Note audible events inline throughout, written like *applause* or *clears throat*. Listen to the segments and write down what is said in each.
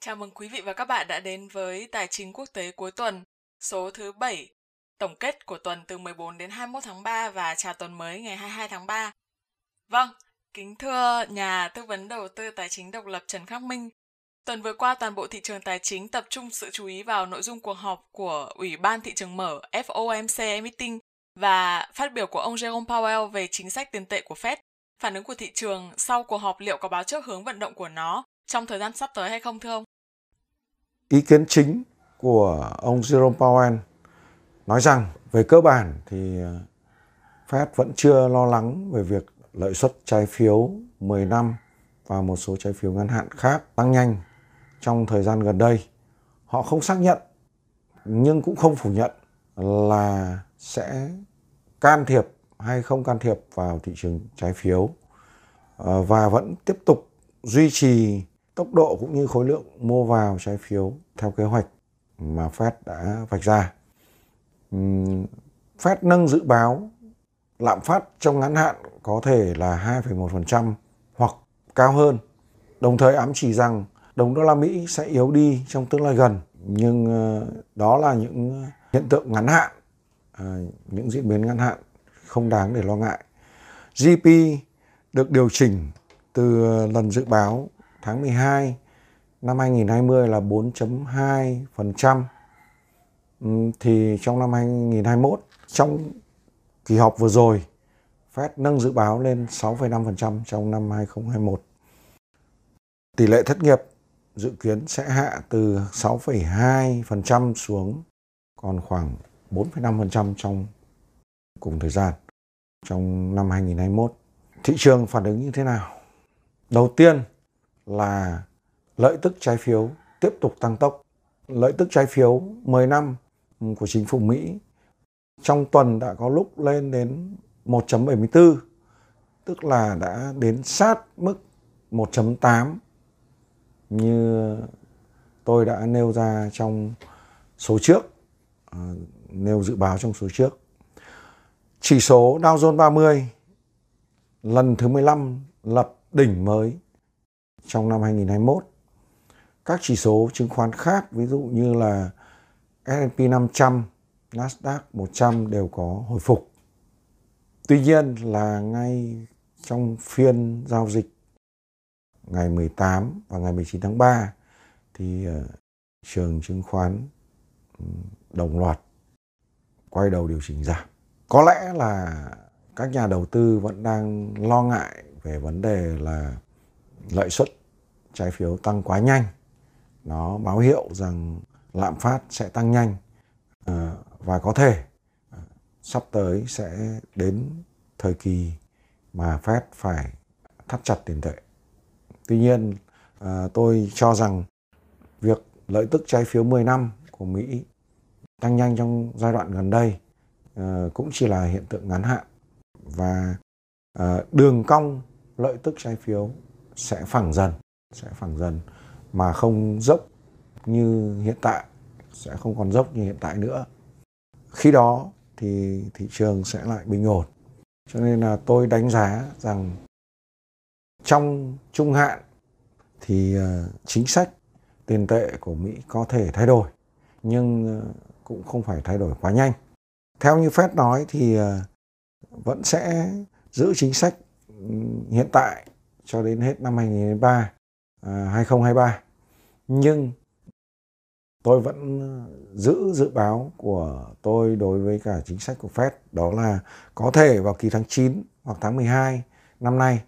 Chào mừng quý vị và các bạn đã đến với Tài chính quốc tế cuối tuần, số thứ 7, tổng kết của tuần từ 14 đến 21 tháng 3 và chào tuần mới ngày 22 tháng 3. Vâng, kính thưa nhà tư vấn đầu tư tài chính độc lập Trần Khắc Minh, tuần vừa qua toàn bộ thị trường tài chính tập trung sự chú ý vào nội dung cuộc họp của Ủy ban thị trường mở FOMC meeting và phát biểu của ông Jerome Powell về chính sách tiền tệ của Fed. Phản ứng của thị trường sau cuộc họp liệu có báo trước hướng vận động của nó trong thời gian sắp tới hay không, thưa ông? Ý kiến chính của ông Jerome Powell nói rằng về cơ bản thì ờ, Fed vẫn chưa lo lắng về việc lợi suất trái phiếu 10 năm và một số trái phiếu ngắn hạn khác tăng nhanh trong thời gian gần đây. Họ không xác nhận, nhưng cũng không phủ nhận là sẽ can thiệp hay không can thiệp vào thị trường trái phiếu ờ, và vẫn tiếp tục duy trì tốc độ cũng như khối lượng mua vào trái phiếu theo kế hoạch mà Fed đã vạch ra. Fed nâng dự báo lạm phát trong ngắn hạn có thể là 2,1% hoặc cao hơn. Đồng thời ám chỉ rằng đồng đô la Mỹ sẽ yếu đi trong tương lai gần, nhưng ờ, đó là những hiện tượng ngắn hạn, ờ, những diễn biến ngắn hạn không đáng để lo ngại. GDP được điều chỉnh từ lần dự báo tháng 12 năm 2020 là 4.2%. Thì trong năm 2021, trong kỳ họp vừa rồi, Fed nâng dự báo lên 6,5% trong năm 2021. Tỷ lệ thất nghiệp dự kiến sẽ hạ từ 6,2% xuống còn khoảng 4,5% trong cùng thời gian trong năm 2021. Thị trường phản ứng như thế nào? Đầu tiên là lợi tức trái phiếu tiếp tục tăng tốc. Lợi tức trái phiếu 10 năm của chính phủ Mỹ trong tuần đã có lúc lên đến 1.74 tức là đã đến sát mức 1.8 như tôi đã nêu ra trong số trước à, nêu dự báo trong số trước chỉ số Dow Jones 30 lần thứ 15 lập đỉnh mới trong năm 2021 các chỉ số chứng khoán khác ví dụ như là S&P 500, Nasdaq 100 đều có hồi phục. Tuy nhiên là ngay trong phiên giao dịch ngày 18 và ngày 19 tháng 3 thì ờ, trường chứng khoán đồng loạt quay đầu điều chỉnh giảm. Có lẽ là các nhà đầu tư vẫn đang lo ngại về vấn đề là lợi suất trái phiếu tăng quá nhanh nó báo hiệu rằng lạm phát sẽ tăng nhanh ờ, và có thể ờ, sắp tới sẽ đến thời kỳ mà Fed phải thắt chặt tiền tệ. Tuy nhiên, ờ, tôi cho rằng việc lợi tức trái phiếu 10 năm của Mỹ tăng nhanh trong giai đoạn gần đây Ờ, cũng chỉ là hiện tượng ngắn hạn. Và ờ, đường cong lợi tức trái phiếu sẽ phẳng dần, sẽ phẳng dần mà không dốc như hiện tại sẽ không còn dốc như hiện tại nữa. Khi đó thì thị trường sẽ lại bình ổn. Cho nên là tôi đánh giá rằng trong trung hạn thì ờ, chính sách tiền tệ của Mỹ có thể thay đổi nhưng cũng không phải thay đổi quá nhanh. Theo như Fed nói thì ờ, vẫn sẽ giữ chính sách ừ, hiện tại cho đến hết năm 2023 2023 ờ, nhưng tôi vẫn giữ dự báo của tôi đối với cả chính sách của Fed, đó là có thể vào kỳ tháng 9 hoặc tháng 12 năm nay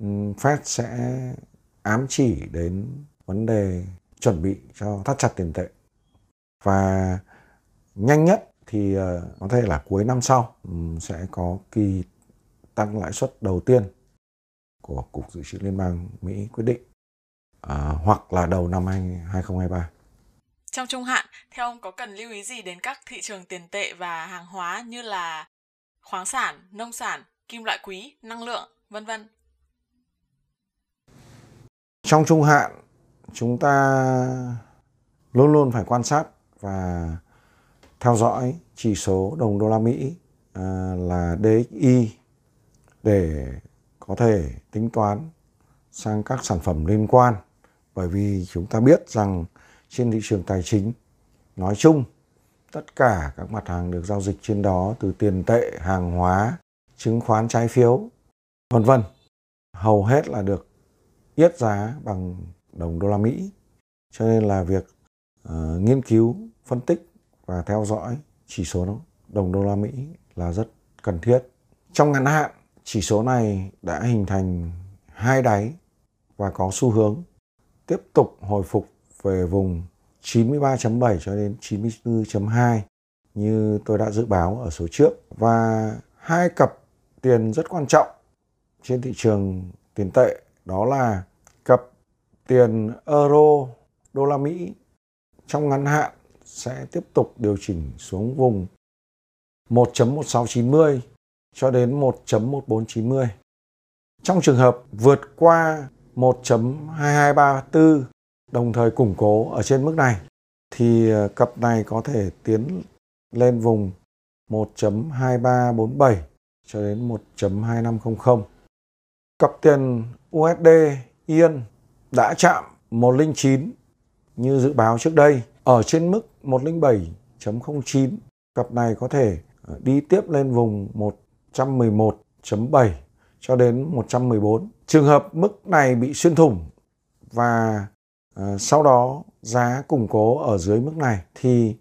ừ, Fed sẽ ám chỉ đến vấn đề chuẩn bị cho thắt chặt tiền tệ. Và nhanh nhất thì ờ, có thể là cuối năm sau sẽ có kỳ tăng lãi suất đầu tiên của Cục Dự trữ Liên bang Mỹ quyết định à, hoặc là đầu năm 2023. Trong trung hạn, theo ông có cần lưu ý gì đến các thị trường tiền tệ và hàng hóa như là khoáng sản, nông sản, kim loại quý, năng lượng, vân vân? Trong trung hạn, chúng ta luôn luôn phải quan sát và theo dõi chỉ số đồng đô la Mỹ à, là DXY để có thể tính toán sang các sản phẩm liên quan bởi vì chúng ta biết rằng trên thị trường tài chính nói chung tất cả các mặt hàng được giao dịch trên đó từ tiền tệ, hàng hóa, chứng khoán trái phiếu, vân vân, hầu hết là được yết giá bằng đồng đô la Mỹ. Cho nên là việc uh, nghiên cứu, phân tích và theo dõi chỉ số đồng đô la Mỹ là rất cần thiết. Trong ngắn hạn, chỉ số này đã hình thành hai đáy và có xu hướng tiếp tục hồi phục về vùng 93.7 cho đến 94.2 như tôi đã dự báo ở số trước và hai cặp tiền rất quan trọng trên thị trường tiền tệ đó là cặp tiền euro đô la Mỹ trong ngắn hạn sẽ tiếp tục điều chỉnh xuống vùng 1.1690 cho đến 1.1490. Trong trường hợp vượt qua 1.2234 đồng thời củng cố ở trên mức này, thì ờ, cặp này có thể tiến lên vùng 1.2347 cho đến 1.2500. Cặp tiền USD Yên đã chạm 109 như dự báo trước đây ở trên mức 107.09. Cặp này có thể ờ, đi tiếp lên vùng 111.7 cho đến 114. Trường hợp mức này bị xuyên thủng và uh, sau đó giá củng cố ở dưới mức này thì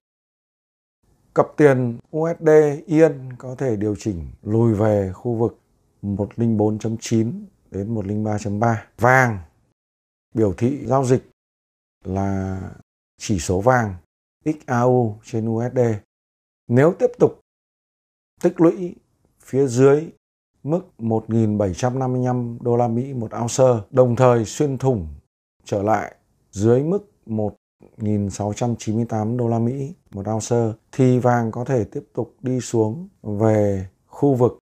cặp tiền USD Yên có thể điều chỉnh lùi về khu vực 104.9 đến 103.3. Vàng biểu thị giao dịch là chỉ số vàng XAU trên USD. Nếu tiếp tục tích lũy phía dưới mức 1.755 đô la Mỹ một ounce, đồng thời xuyên thủng trở lại dưới mức 1.698 đô la Mỹ một ounce thì vàng có thể tiếp tục đi xuống về khu vực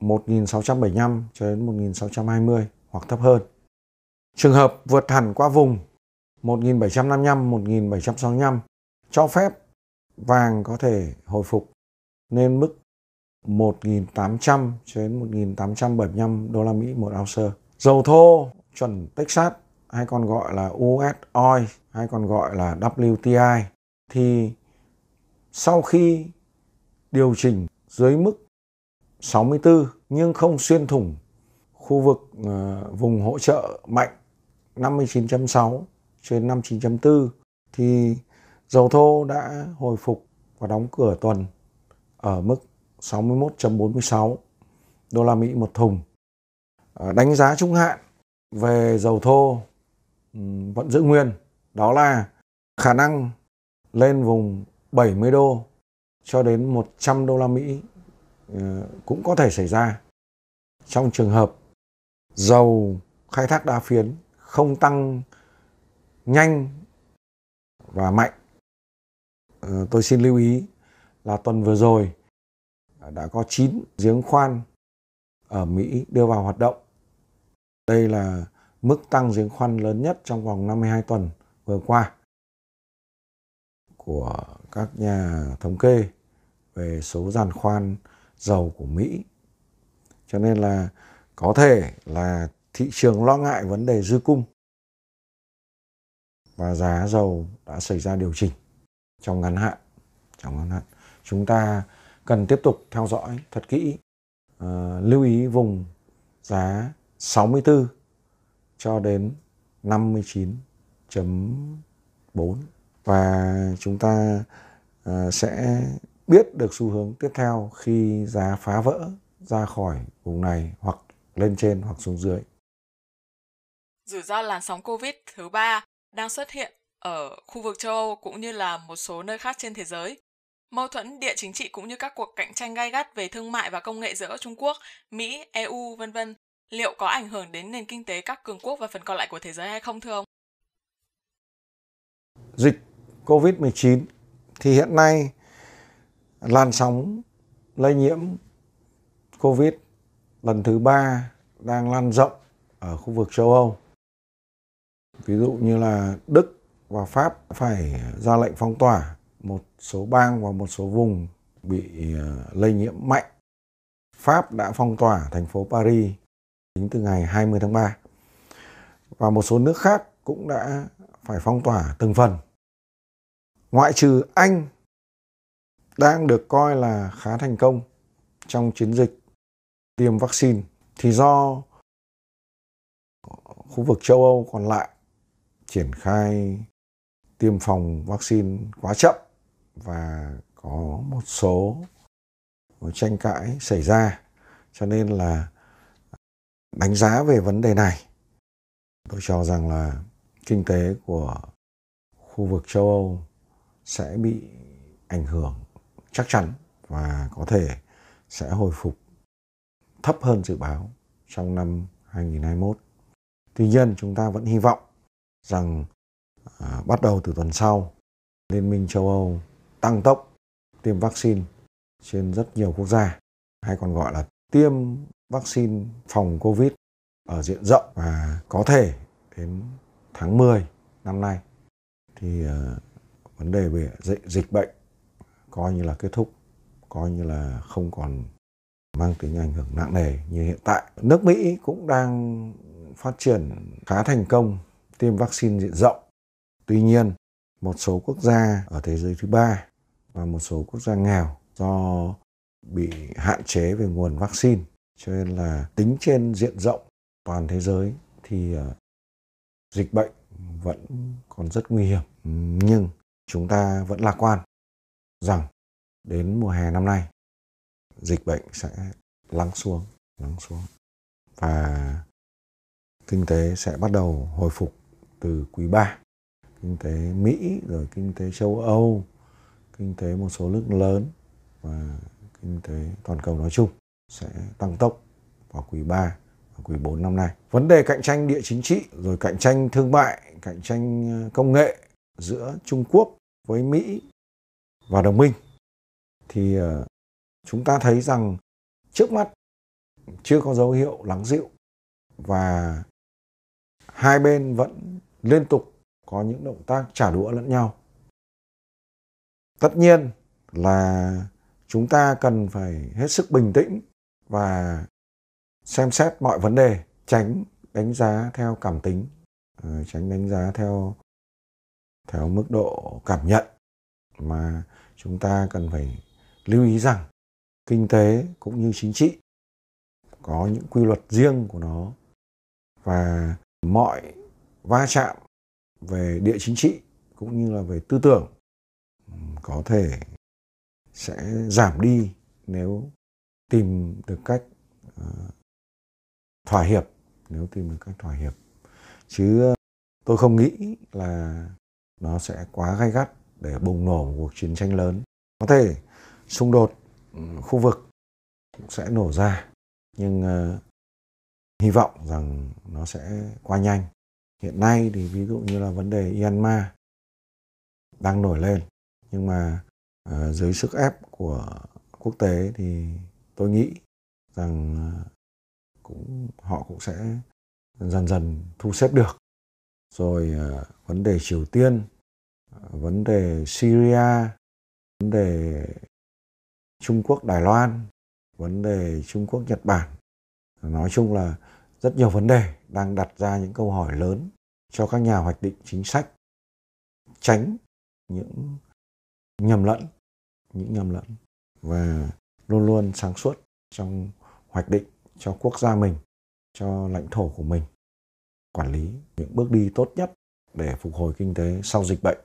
1.675 cho đến 1.620 hoặc thấp hơn. Trường hợp vượt hẳn qua vùng 1.755, 1.765 cho phép vàng có thể hồi phục lên mức 1.800 đến 1.875 đô la Mỹ một ounce. Dầu thô chuẩn Texas hay còn gọi là US Oil hay còn gọi là WTI thì sau khi điều chỉnh dưới mức 64 nhưng không xuyên thủng khu vực uh, vùng hỗ trợ mạnh 59.6 trên 59.4 thì dầu thô đã hồi phục và đóng cửa tuần ở mức 61.46 đô la Mỹ một thùng. À, đánh giá trung hạn về dầu thô vẫn giữ nguyên, đó là khả năng lên vùng 70 đô cho đến 100 đô la Mỹ ờ, cũng có thể xảy ra trong trường hợp dầu khai thác đa phiến không tăng nhanh và mạnh. Ờ, tôi xin lưu ý là tuần vừa rồi đã có 9 giếng khoan ở Mỹ đưa vào hoạt động. Đây là mức tăng giếng khoan lớn nhất trong vòng 52 tuần vừa qua của các nhà thống kê về số giàn khoan dầu của Mỹ. Cho nên là có thể là thị trường lo ngại vấn đề dư cung và giá dầu đã xảy ra điều chỉnh trong ngắn hạn. Trong ngắn hạn, chúng ta cần tiếp tục theo dõi thật kỹ, uh, lưu ý vùng giá 64 cho đến 59.4 và chúng ta uh, sẽ biết được xu hướng tiếp theo khi giá phá vỡ ra khỏi vùng này hoặc lên trên hoặc xuống dưới. Rủi ro làn sóng Covid thứ ba đang xuất hiện ở khu vực châu Âu cũng như là một số nơi khác trên thế giới. Mâu thuẫn địa chính trị cũng như các cuộc cạnh tranh gay gắt về thương mại và công nghệ giữa Trung Quốc, Mỹ, EU, vân vân liệu có ảnh hưởng đến nền kinh tế các cường quốc và phần còn lại của thế giới hay không thưa ông? Dịch COVID-19 thì hiện nay làn sóng lây nhiễm COVID lần thứ ba đang lan rộng ở khu vực châu Âu. Ví dụ như là Đức và Pháp phải ra lệnh phong tỏa, một số bang và một số vùng bị ờ, lây nhiễm mạnh. Pháp đã phong tỏa thành phố Paris tính từ ngày 20 tháng 3. và một số nước khác cũng đã phải phong tỏa từng phần. Ngoại trừ Anh đang được coi là khá thành công trong chiến dịch tiêm vaccine, thì do khu vực châu Âu còn lại triển khai tiêm phòng vaccine quá chậm và có một số tranh cãi xảy ra cho nên là đánh giá về vấn đề này, tôi cho rằng là kinh tế của khu vực châu Âu sẽ bị ảnh hưởng chắc chắn và có thể sẽ hồi phục thấp hơn dự báo trong năm 2021. Tuy nhiên, chúng ta vẫn hy vọng rằng à, bắt đầu từ tuần sau Liên minh châu Âu tăng tốc tiêm vaccine trên rất nhiều quốc gia hay còn gọi là tiêm vaccine phòng Covid ở diện rộng và có thể đến tháng 10 năm nay thì uh, vấn đề về dịch bệnh coi như là kết thúc, coi như là không còn mang tính ảnh hưởng nặng nề như hiện tại. Nước Mỹ cũng đang phát triển khá thành công tiêm vaccine diện rộng. Tuy nhiên, một số quốc gia ở thế giới thứ ba và một số quốc gia nghèo do bị hạn chế về nguồn vaccine cho nên là tính trên diện rộng toàn thế giới thì ờ, dịch bệnh vẫn còn rất nguy hiểm nhưng chúng ta vẫn lạc quan rằng đến mùa hè năm nay dịch bệnh sẽ lắng xuống lắng xuống và kinh tế sẽ bắt đầu hồi phục từ quý 3 kinh tế Mỹ rồi kinh tế châu Âu kinh tế một số nước lớn và kinh tế toàn cầu nói chung sẽ tăng tốc vào quý 3 và quý 4 năm nay. Vấn đề cạnh tranh địa chính trị rồi cạnh tranh thương mại, cạnh tranh ờ, công nghệ giữa Trung Quốc với Mỹ và đồng minh thì ờ, chúng ta thấy rằng trước mắt chưa có dấu hiệu lắng dịu và hai bên vẫn liên tục có những động tác trả đũa lẫn nhau. Tất nhiên là chúng ta cần phải hết sức bình tĩnh và xem xét mọi vấn đề, tránh đánh giá theo cảm tính ờ, tránh đánh giá theo theo mức độ cảm nhận mà chúng ta cần phải lưu ý rằng kinh tế cũng như chính trị có những quy luật riêng của nó và mọi va chạm về địa chính trị cũng như là về tư tưởng có thể sẽ giảm đi nếu tìm được cách ờ, thỏa hiệp nếu tìm được cách thỏa hiệp. Chứ ờ, tôi không nghĩ là nó sẽ quá gay gắt để bùng nổ một cuộc chiến tranh lớn. Có thể xung đột khu vực cũng sẽ nổ ra nhưng uh, hy vọng rằng nó sẽ qua nhanh hiện nay thì ví dụ như là vấn đề Myanmar đang nổi lên nhưng mà uh, dưới sức ép của quốc tế thì tôi nghĩ rằng ờ, cũng họ cũng sẽ dần dần thu xếp được. Rồi uh, vấn đề Triều Tiên uh, vấn đề Syria vấn đề Trung Quốc Đài Loan vấn đề Trung Quốc Nhật Bản. Nói chung là rất nhiều vấn đề đang đặt ra những câu hỏi lớn cho các nhà hoạch định chính sách tránh những nhầm lẫn những nhầm lẫn và luôn luôn sáng suốt trong hoạch định cho quốc gia mình cho lãnh thổ của mình quản lý những bước đi tốt nhất để phục hồi kinh tế sau dịch bệnh.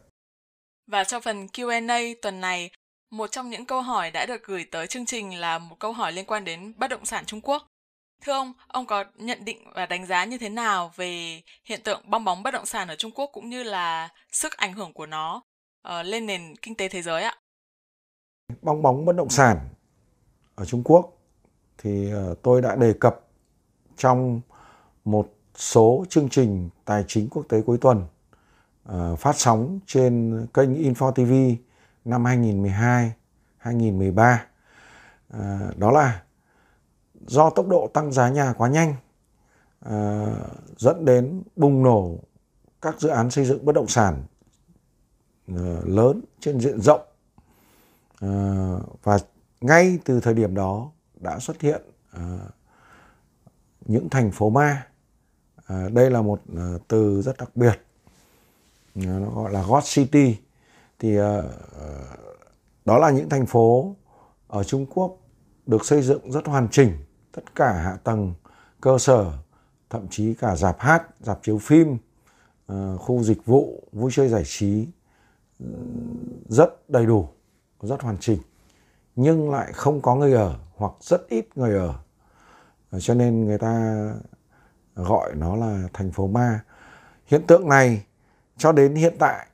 Và trong phần Q&A tuần này, một trong những câu hỏi đã được gửi tới chương trình là một câu hỏi liên quan đến bất động sản Trung Quốc. Thưa ông, ông có nhận định và đánh giá như thế nào về hiện tượng bong bóng bất động sản ở Trung Quốc cũng như là sức ảnh hưởng của nó uh, lên nền kinh tế thế giới ạ? Bong bóng bất động sản ở Trung Quốc thì ờ, tôi đã đề cập trong một số chương trình tài chính quốc tế cuối tuần uh, phát sóng trên kênh Info TV năm 2012, 2013. Uh, đó là do tốc độ tăng giá nhà quá nhanh à, dẫn đến bùng nổ các dự án xây dựng bất động sản à, lớn trên diện rộng. À, và ngay từ thời điểm đó đã xuất hiện à, những thành phố ma. À, đây là một à, từ rất đặc biệt. Nó gọi là God City. Thì à, đó là những thành phố ở Trung Quốc được xây dựng rất hoàn chỉnh tất cả hạ tầng cơ sở thậm chí cả dạp hát dạp chiếu phim ờ, khu dịch vụ vui chơi giải trí rất đầy đủ rất hoàn chỉnh nhưng lại không có người ở hoặc rất ít người ở. Ờ, cho nên người ta gọi nó là thành phố ma. Hiện tượng này cho đến hiện tại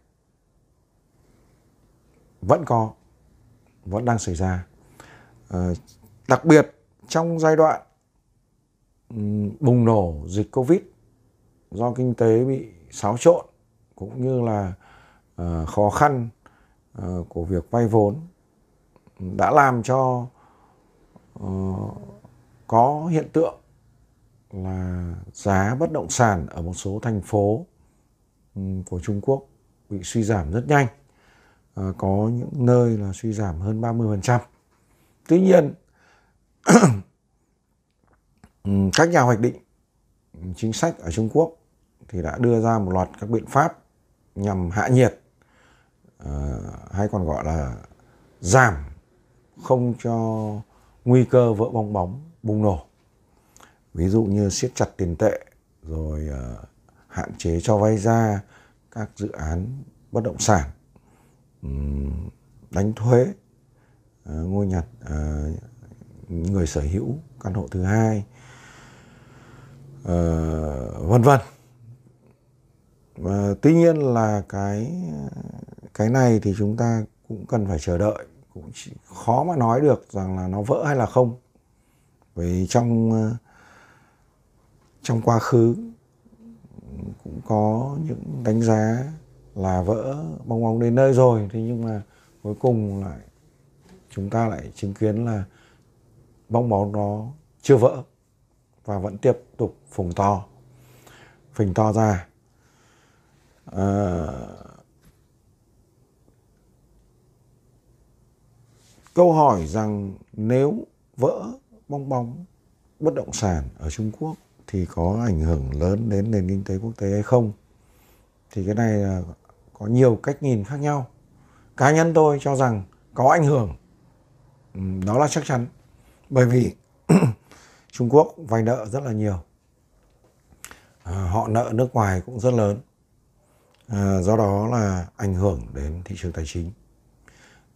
vẫn có vẫn đang xảy ra. À, đặc biệt trong giai đoạn bùng nổ dịch covid do kinh tế bị xáo trộn cũng như là uh, khó khăn uh, của việc vay vốn đã làm cho uh, có hiện tượng là giá bất động sản ở một số thành phố của Trung Quốc bị suy giảm rất nhanh. Có những nơi là suy giảm hơn 30%. Tuy nhiên, *coughs* Ừ, các nhà hoạch định chính sách ở Trung Quốc thì đã đưa ra một loạt các biện pháp nhằm hạ nhiệt ờ, hay còn gọi là giảm không cho nguy cơ vỡ bong bóng, bùng nổ. Ví dụ như siết chặt tiền tệ, rồi ờ, hạn chế cho vay ra các dự án bất động sản đánh thuế ờ, ngôi nhặt người sở hữu căn hộ thứ hai uh, vân vân. Và tuy nhiên là cái cái này thì chúng ta cũng cần phải chờ đợi. Cũng chỉ khó mà nói được rằng là nó vỡ hay là không. Vì trong ờ, trong quá khứ cũng có những đánh giá là vỡ bong bóng đến nơi rồi. Thế nhưng mà cuối cùng lại chúng ta lại chứng kiến là bong bóng nó chưa vỡ và vẫn tiếp tục phồng to phình to ra. À, câu hỏi rằng nếu vỡ bong bóng bất động sản ở Trung Quốc thì có ảnh hưởng lớn đến nền kinh tế quốc tế hay không? Thì cái này là có nhiều cách nhìn khác nhau. Cá nhân tôi cho rằng có ảnh hưởng. Ừ, đó là chắc chắn bởi vì *clears throat* Trung Quốc vay nợ rất là nhiều. À, họ nợ nước ngoài cũng rất lớn. À, do đó là ảnh hưởng đến thị trường tài chính.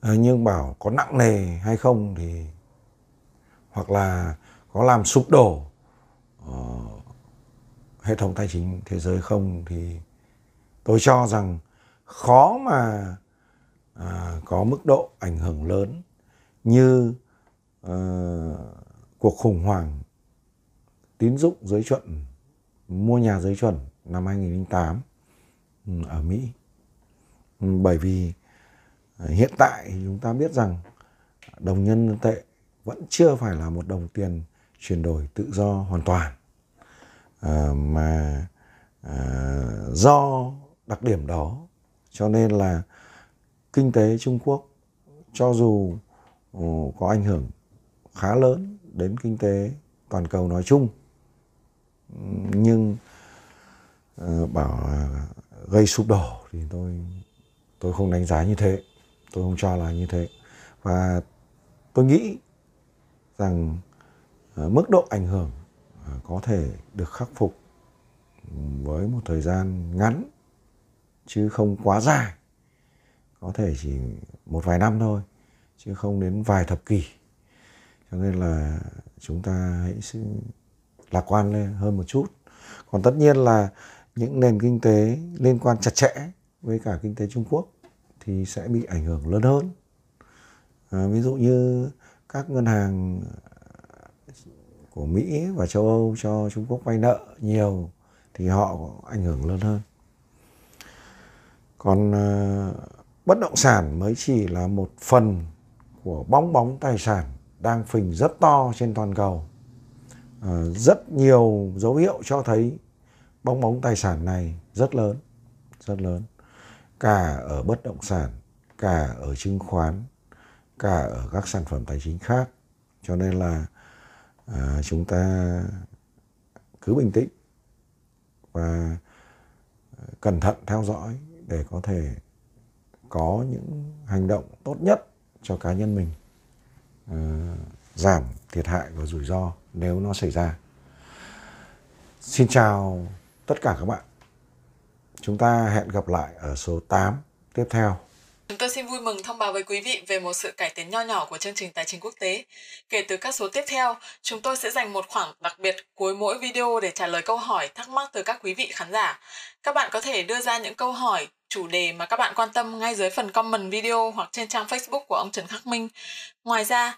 À, nhưng bảo có nặng nề hay không thì hoặc là có làm sụp đổ uh, hệ thống tài chính thế giới không thì tôi cho rằng khó mà uh, có mức độ ảnh hưởng lớn như uh, cuộc khủng hoảng tín dụng dưới chuẩn mua nhà dưới chuẩn năm 2008 ừ, ở Mỹ. Ừ, bởi vì ờ, hiện tại chúng ta biết rằng đồng nhân tệ vẫn chưa phải là một đồng tiền chuyển đổi tự do hoàn toàn à, mà à, do đặc điểm đó cho nên là kinh tế Trung Quốc cho dù ừ, có ảnh hưởng khá lớn đến kinh tế toàn cầu nói chung. Nhưng ờ, bảo bảo gây sụp đổ thì tôi tôi không đánh giá như thế. Tôi không cho là như thế. Và tôi nghĩ rằng ờ, mức độ ảnh hưởng ờ, có thể được khắc phục với một thời gian ngắn, chứ không quá dài. Có thể chỉ một vài năm thôi, chứ không đến vài thập kỷ cho nên là chúng ta hãy lạc quan lên hơn một chút. Còn tất nhiên là những nền kinh tế liên quan chặt chẽ với cả kinh tế Trung Quốc thì sẽ bị ảnh hưởng lớn hơn. À, ví dụ như các ngân hàng của Mỹ và châu Âu cho Trung Quốc vay nợ nhiều thì họ có ảnh hưởng lớn hơn. Còn à, bất động sản mới chỉ là một phần của bong bóng tài sản đang phình rất to trên toàn cầu. À, rất nhiều dấu hiệu cho thấy bong bóng tài sản này rất lớn rất lớn. Cả ở bất động sản cả ở chứng khoán cả ở các sản phẩm tài chính khác. Cho nên là à, chúng ta cứ bình tĩnh và ờ, cẩn thận theo dõi để có thể có những hành động tốt nhất cho cá nhân mình. Ờ, giảm thiệt hại và rủi ro nếu nó xảy ra. Xin chào tất cả các bạn. Chúng ta hẹn gặp lại ở số 8 tiếp theo. Chúng tôi xin vui mừng thông báo với quý vị về một sự cải tiến nho nhỏ của chương trình tài chính quốc tế. Kể từ các số tiếp theo, chúng tôi sẽ dành một khoảng đặc biệt cuối mỗi video để trả lời câu hỏi thắc mắc từ các quý vị khán giả. Các bạn có thể đưa ra những câu hỏi, chủ đề mà các bạn quan tâm ngay dưới phần comment video hoặc trên trang Facebook của ông Trần Khắc Minh. Ngoài ra,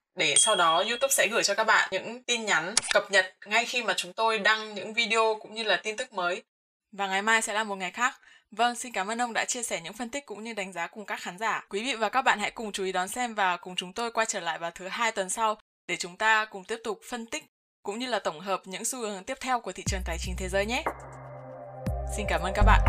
để sau đó YouTube sẽ gửi cho các bạn những tin nhắn cập nhật ngay khi mà chúng tôi đăng những video cũng như là tin tức mới. Và ngày mai sẽ là một ngày khác. Vâng, xin cảm ơn ông đã chia sẻ những phân tích cũng như đánh giá cùng các khán giả. Quý vị và các bạn hãy cùng chú ý đón xem và cùng chúng tôi quay trở lại vào thứ hai tuần sau để chúng ta cùng tiếp tục phân tích cũng như là tổng hợp những xu hướng tiếp theo của thị trường tài chính thế giới nhé. Xin cảm ơn các bạn.